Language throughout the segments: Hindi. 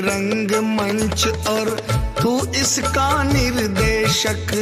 रंग मंच और तू इसका निर्देशक।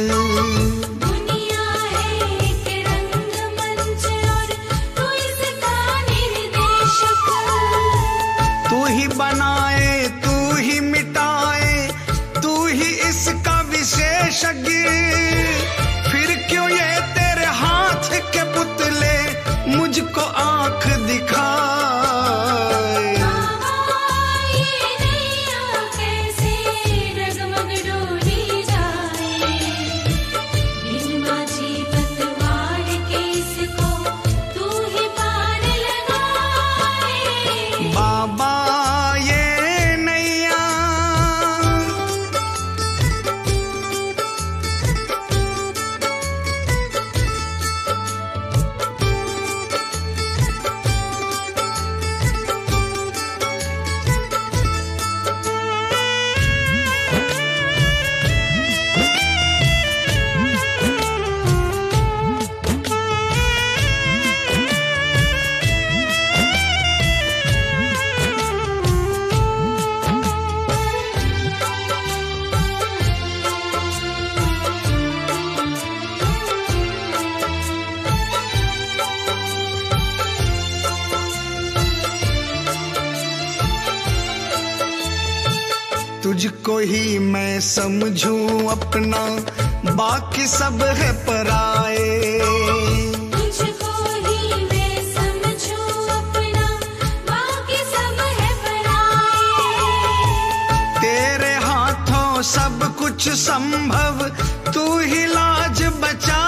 ही मैं समझू अपना बाकी सब है पराए। तेरे हाथों सब कुछ संभव तू ही लाज बचा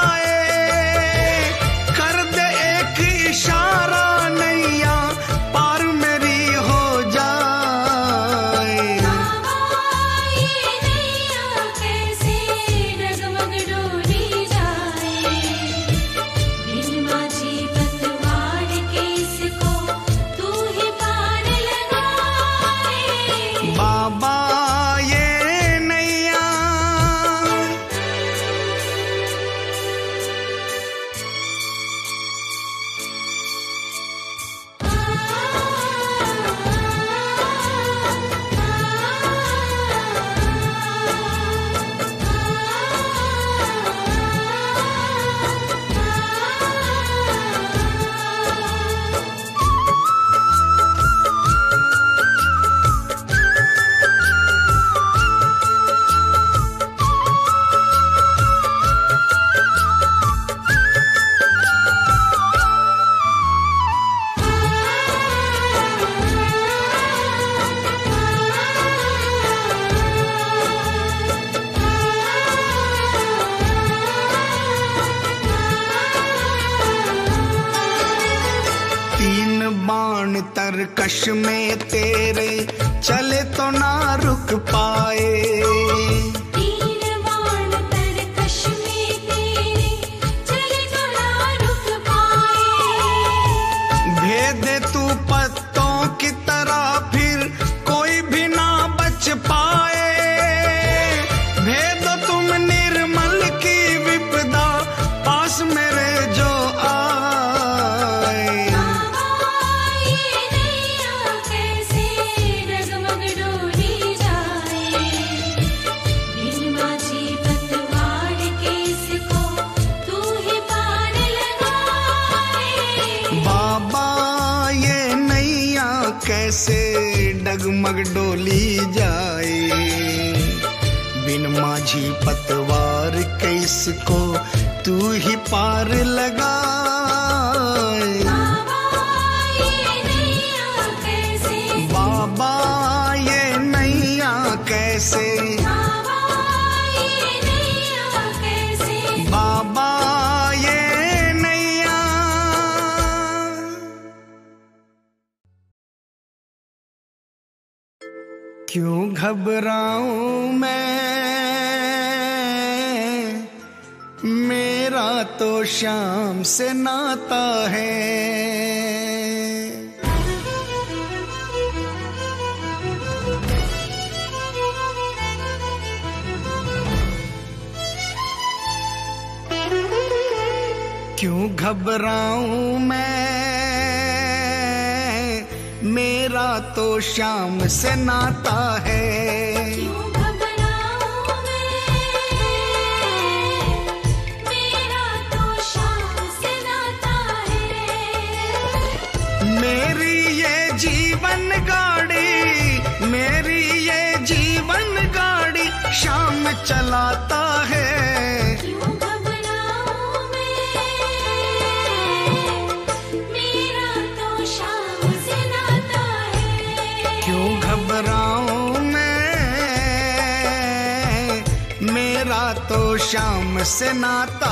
श्याम से नाता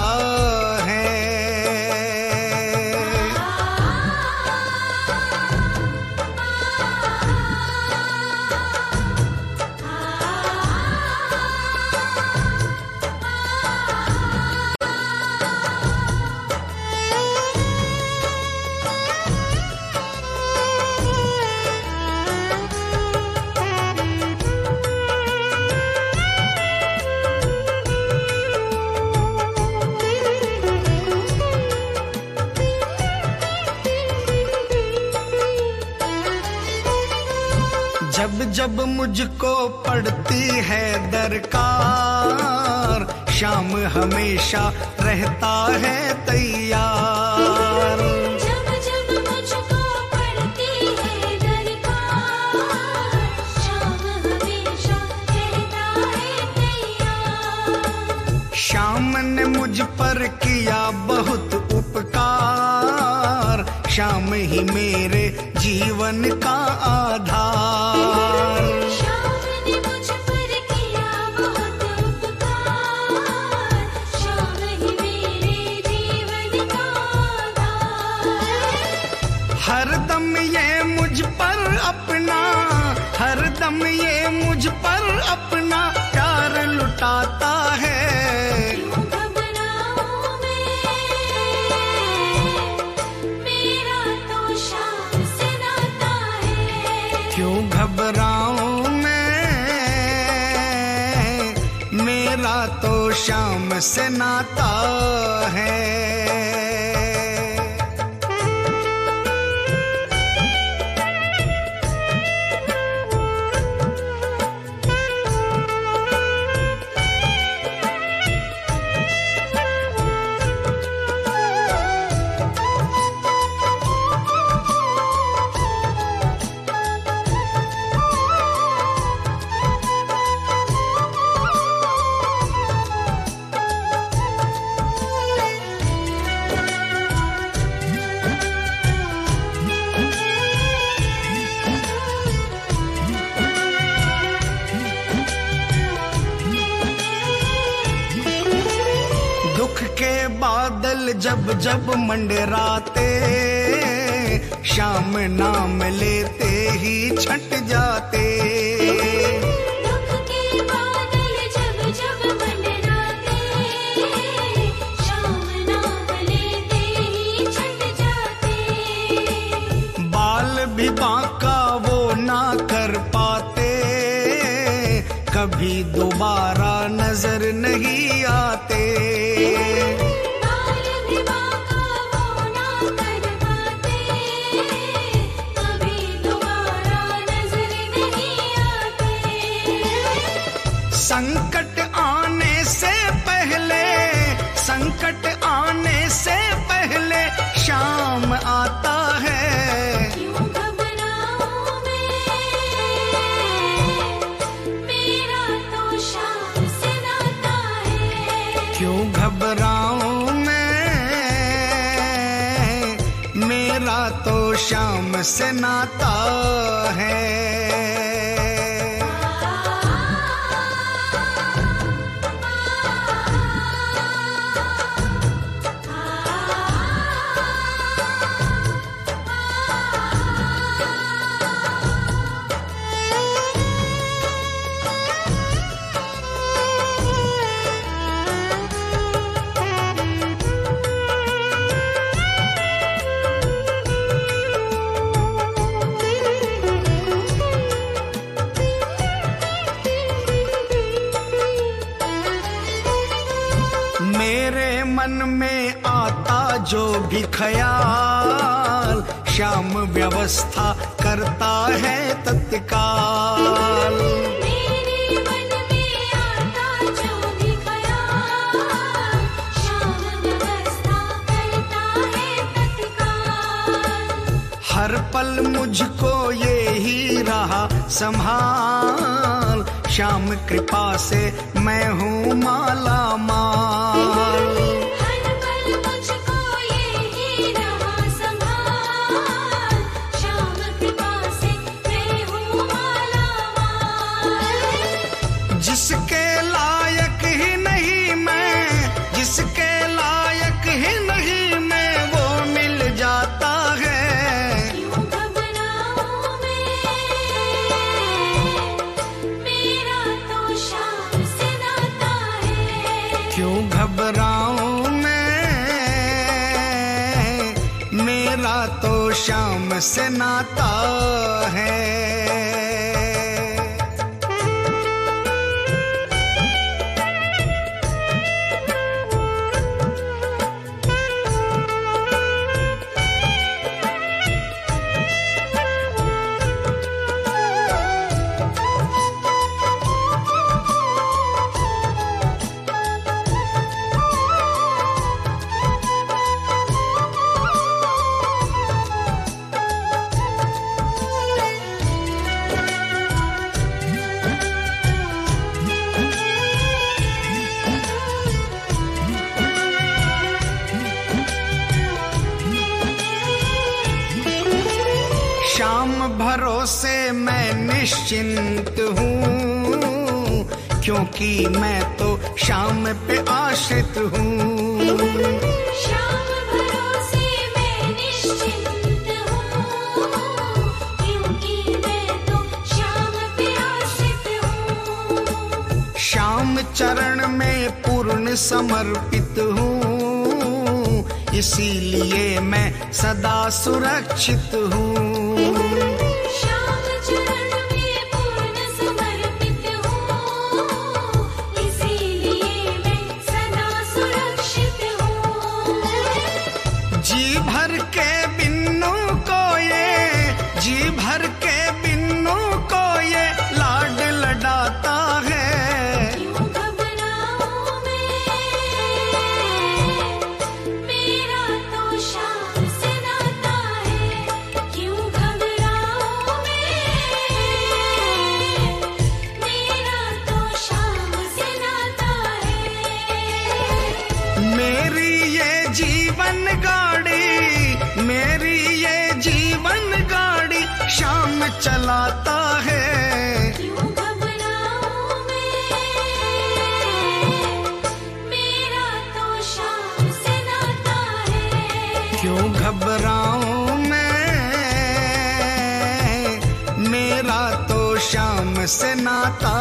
सरकार शाम हमेशा रहता है तैयार। शाम ने मुझ पर किया बहुत उपकार शाम ही मेरे जीवन का आधार। से नाता है। से नाता है। क्यों घबराऊं मैं? मेरा तो शाम से नाता है। निश्चिंत हूँ क्योंकि मैं तो शाम पे आश्रित हूँ। चरण में पूर्ण समर्पित हूँ इसीलिए मैं सदा सुरक्षित हूँ। से नाता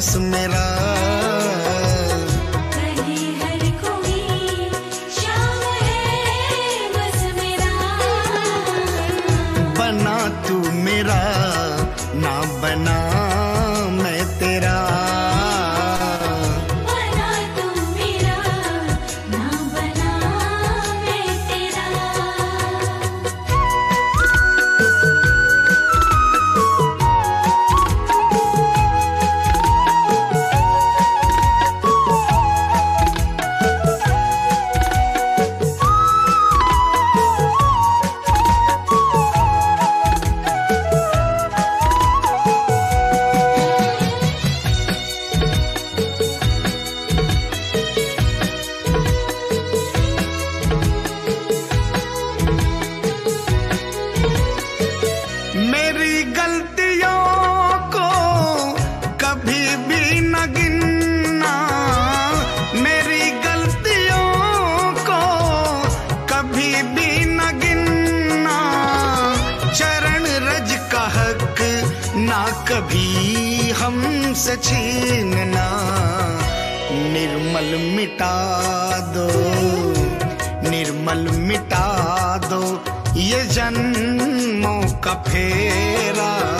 पास मेरा कोई हमसे छीनना निर्मल मिटा दो निर्मल मिटा दो ये जन्मों का फेरा।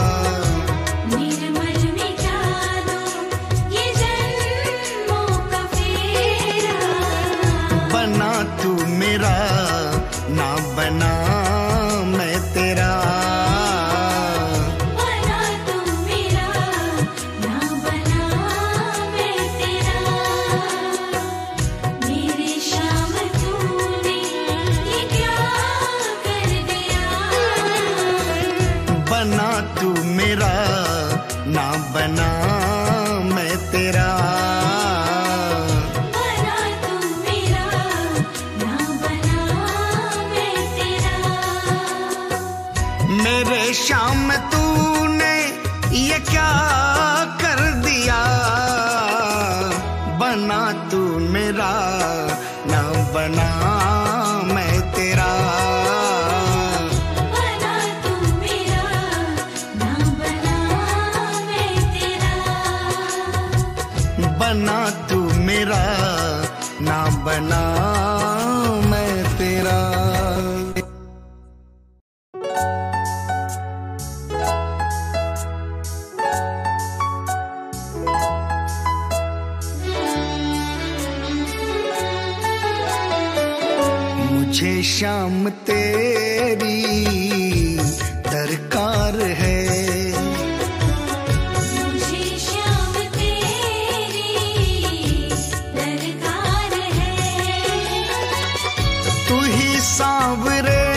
सांवरे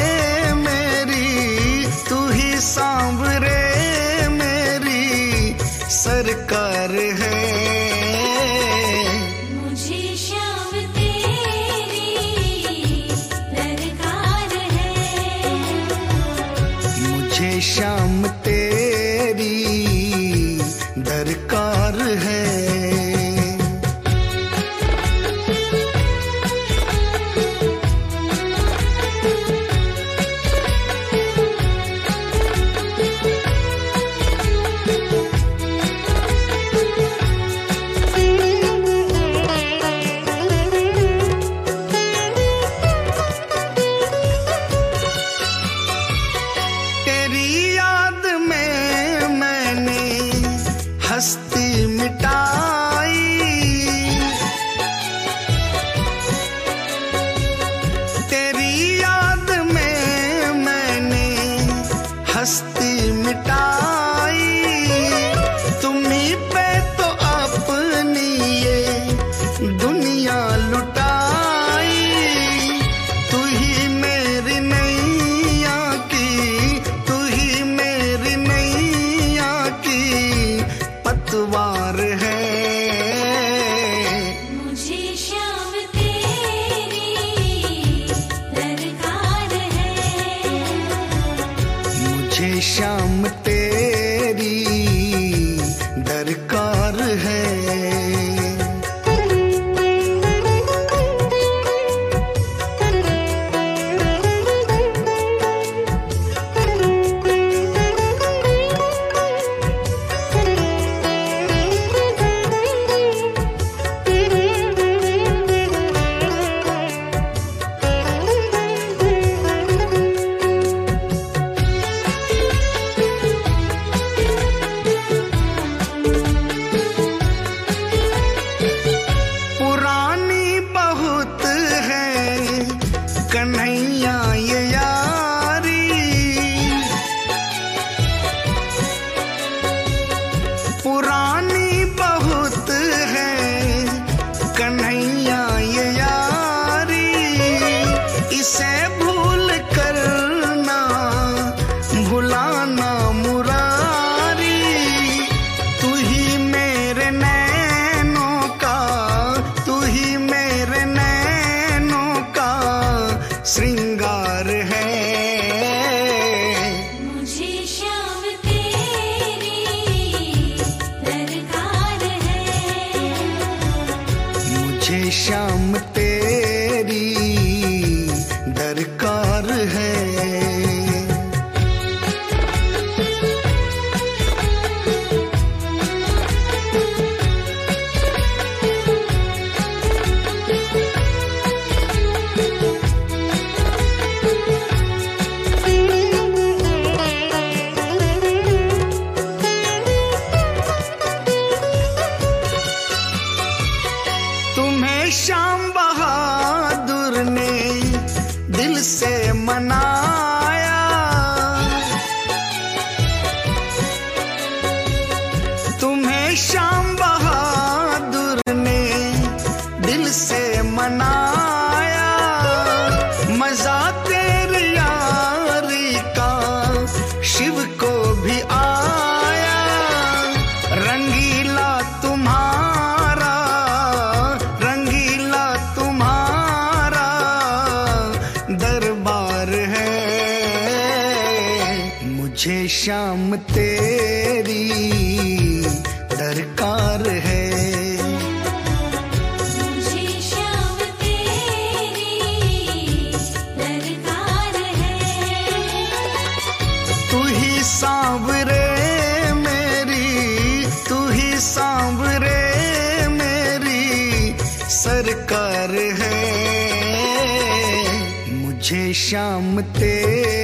शाम तेरी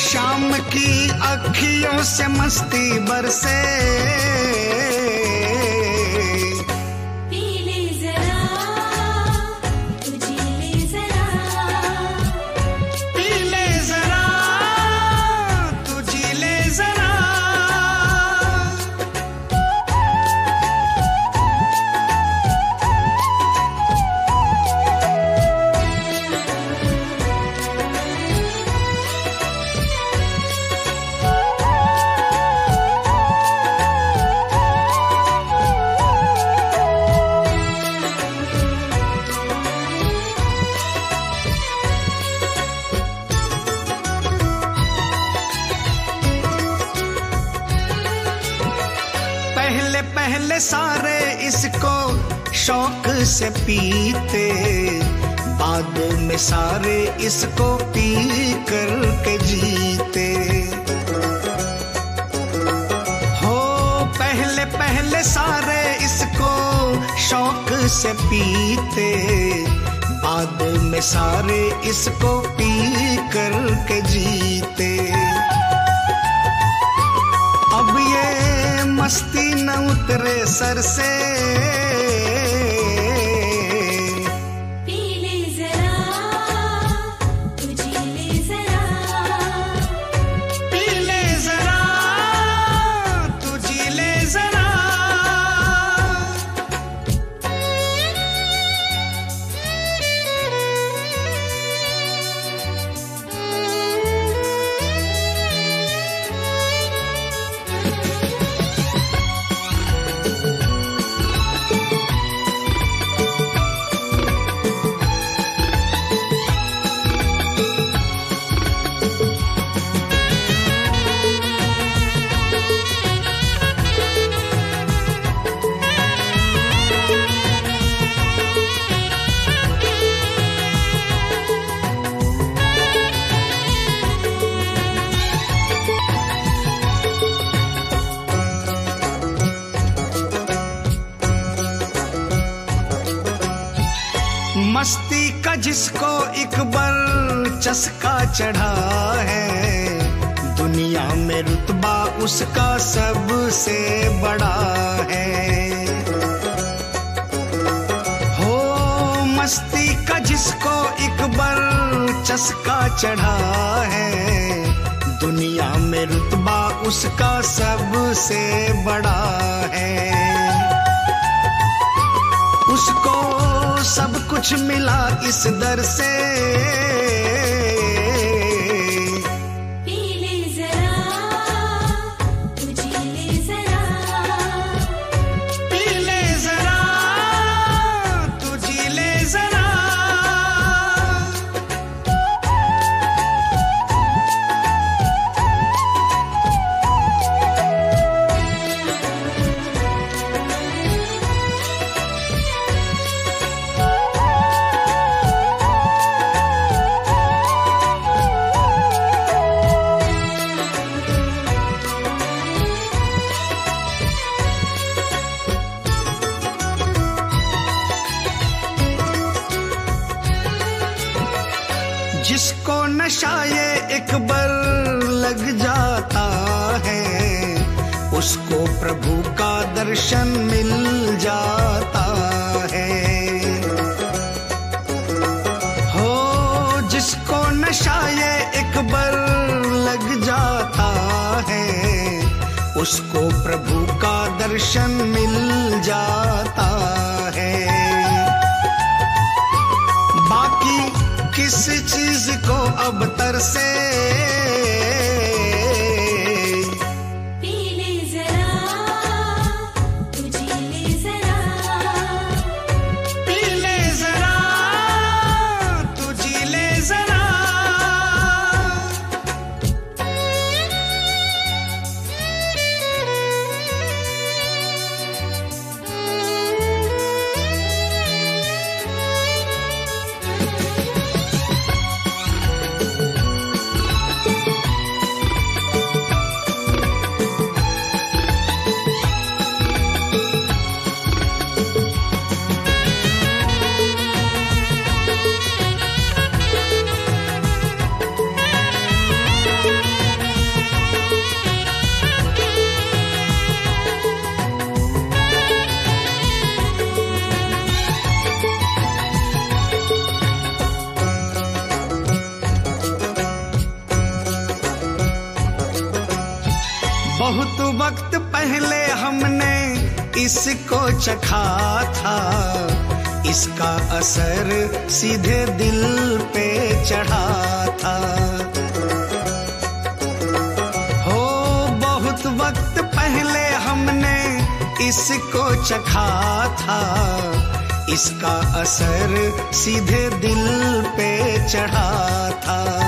शाम की अखियों से मस्ती बरसे। पीते। बाद में सारे इसको पी कर के जीते। हो, पहले पहले सारे इसको शौक से पीते। बाद में सारे इसको पी कर के जीते। अब ये मस्ती न उतरे सर से। सबसे बड़ा है। हो मस्ती का जिसको एक चस्का चढ़ा है, दुनिया में रुतबा उसका सबसे बड़ा है। उसको सब कुछ मिला इस दर से। शाये इकबर लग जाता है। उसको प्रभु का दर्शन मिल जाता है। हो, जिसको नशाए इकबर लग जाता है, उसको प्रभु का दर्शन मिल जाता अब तरसे का असर सीधे दिल पे चढ़ा था। हो, बहुत वक्त पहले हमने इसको चखा था। इसका असर सीधे दिल पे चढ़ा था।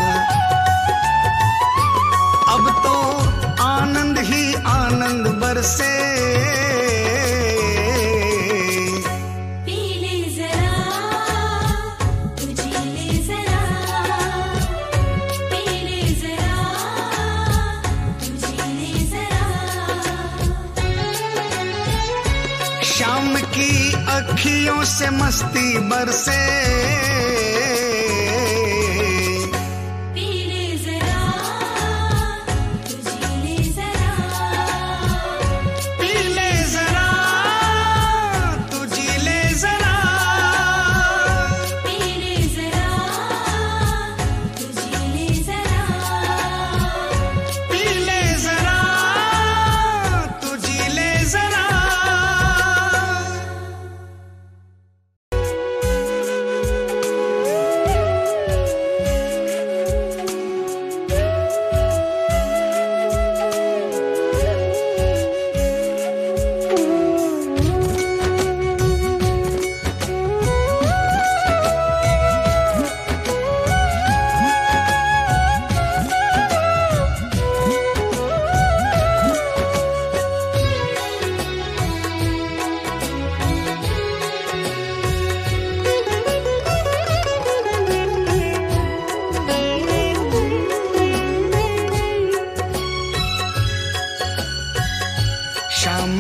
मस्ती बरसे।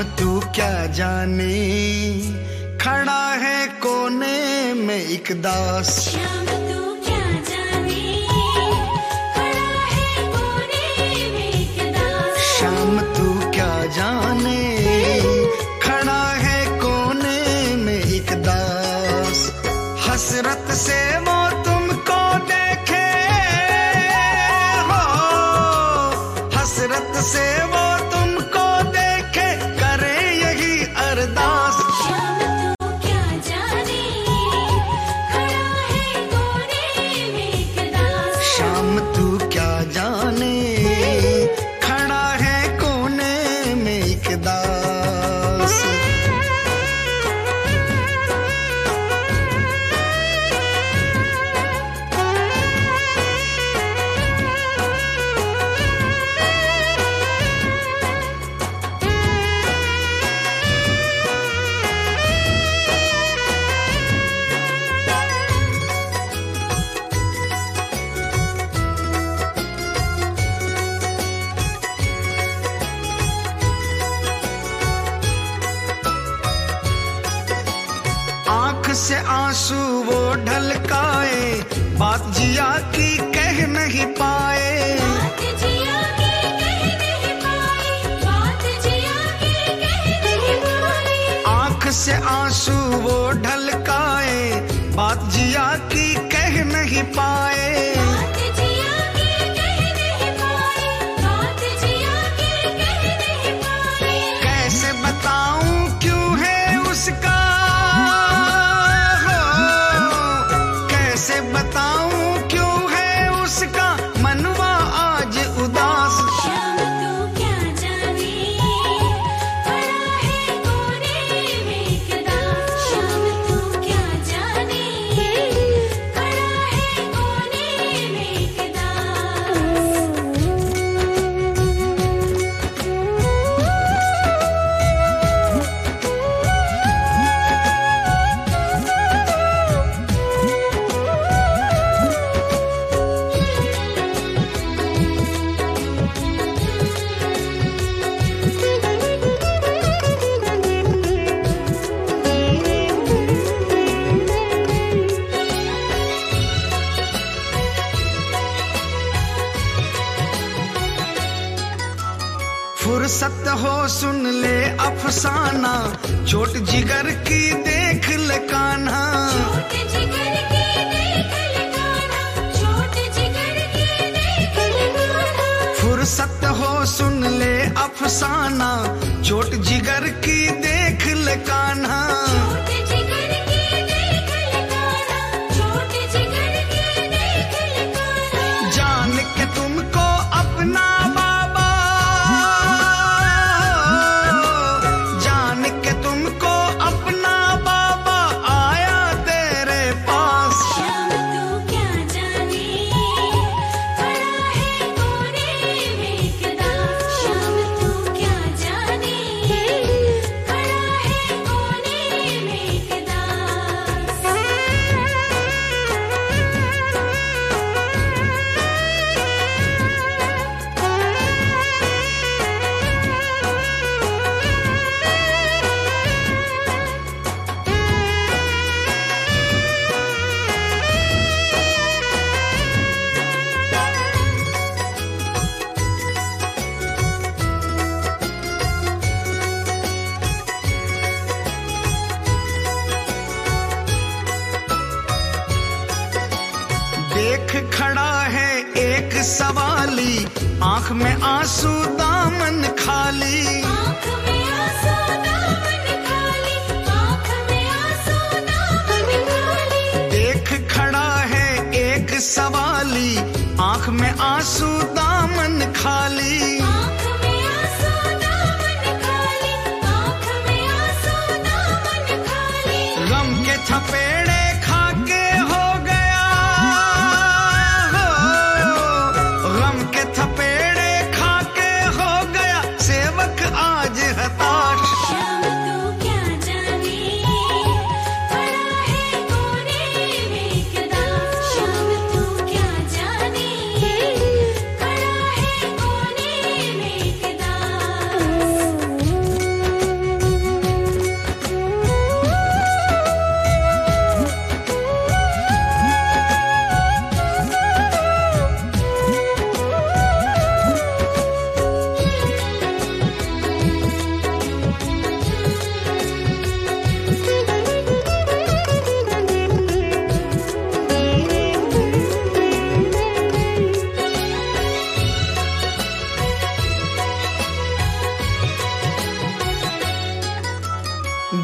तू क्या जाने? खड़ा है कोने में एक दास। श्याम तू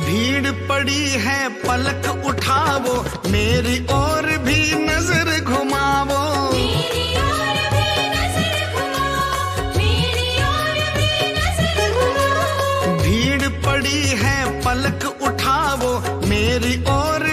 भीड़ पड़ी है पलक उठावो मेरी और भी नज़र घुमावो। भीड़ पड़ी है पलक उठावो मेरी और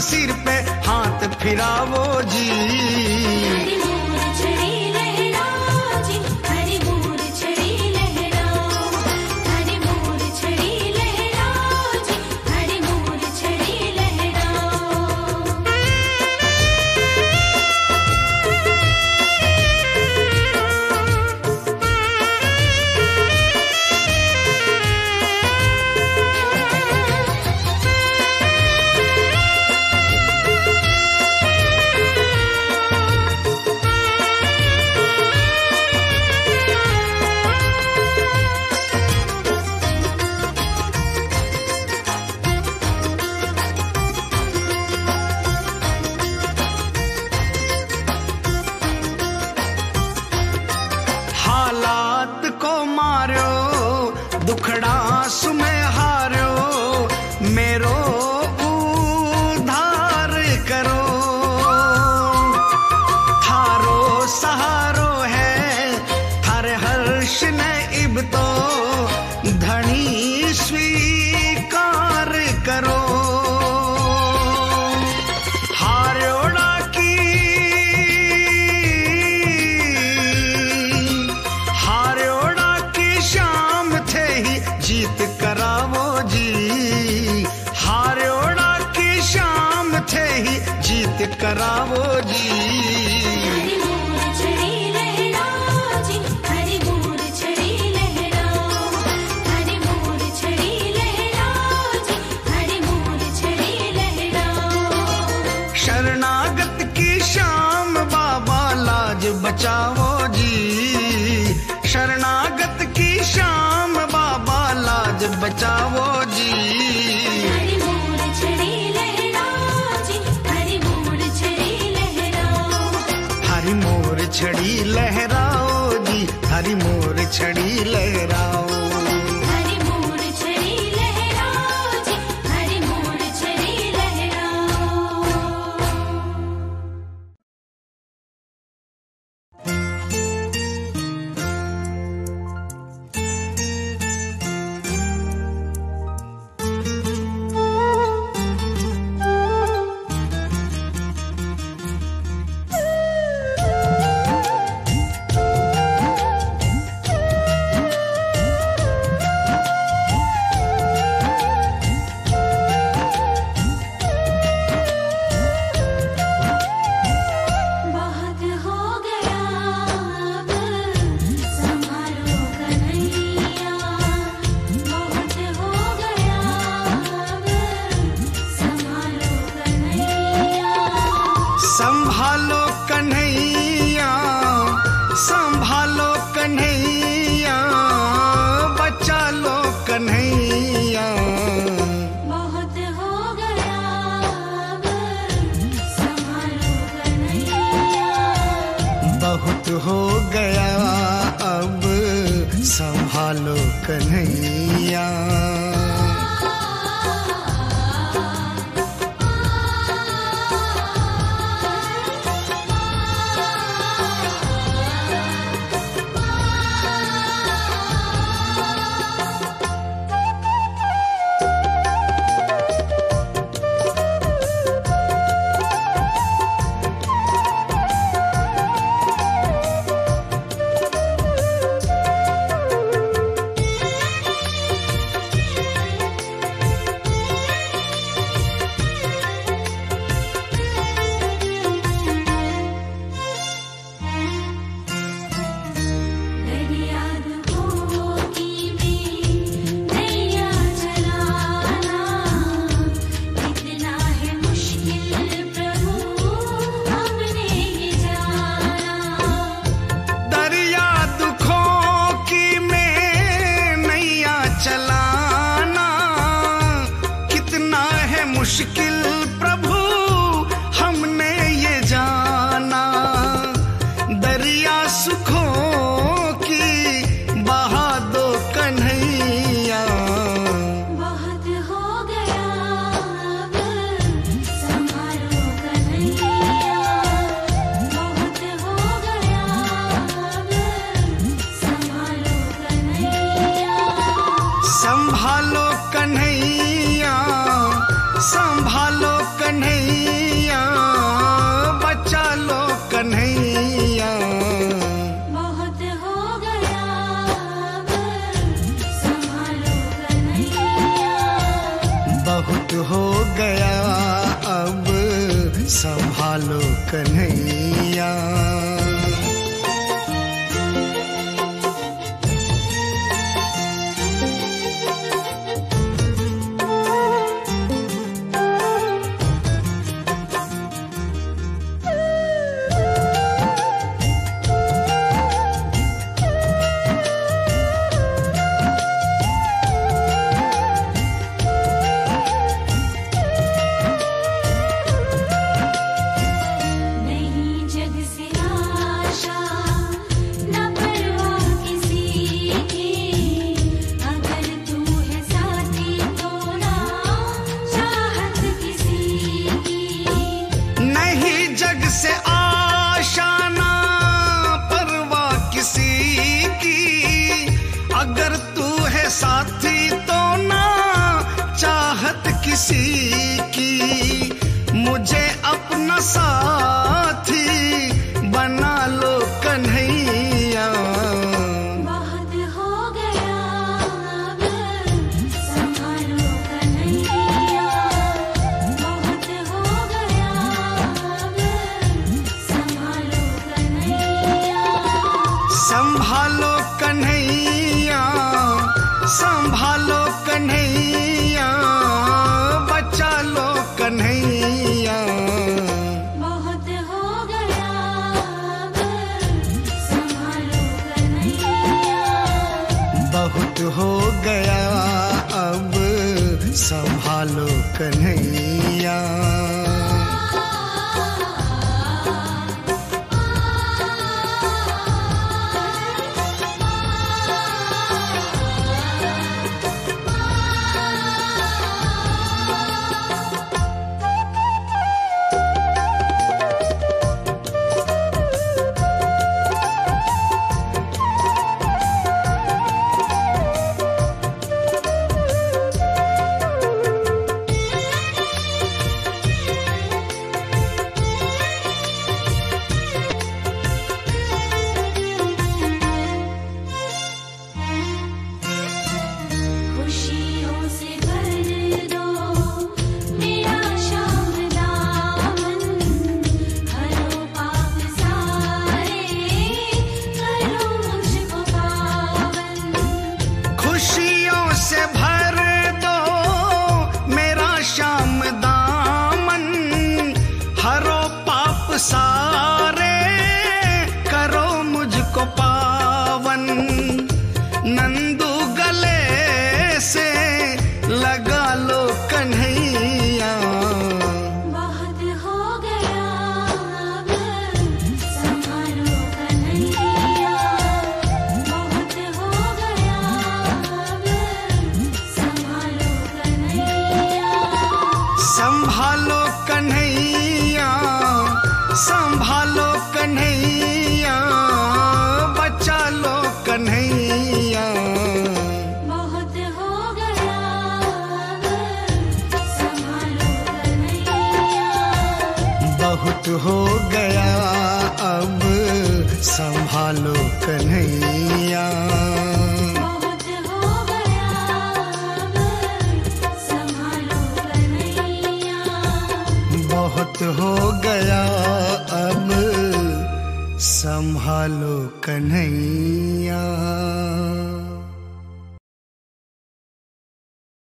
सिर पे हाथ फिरावो जी। बचाओ।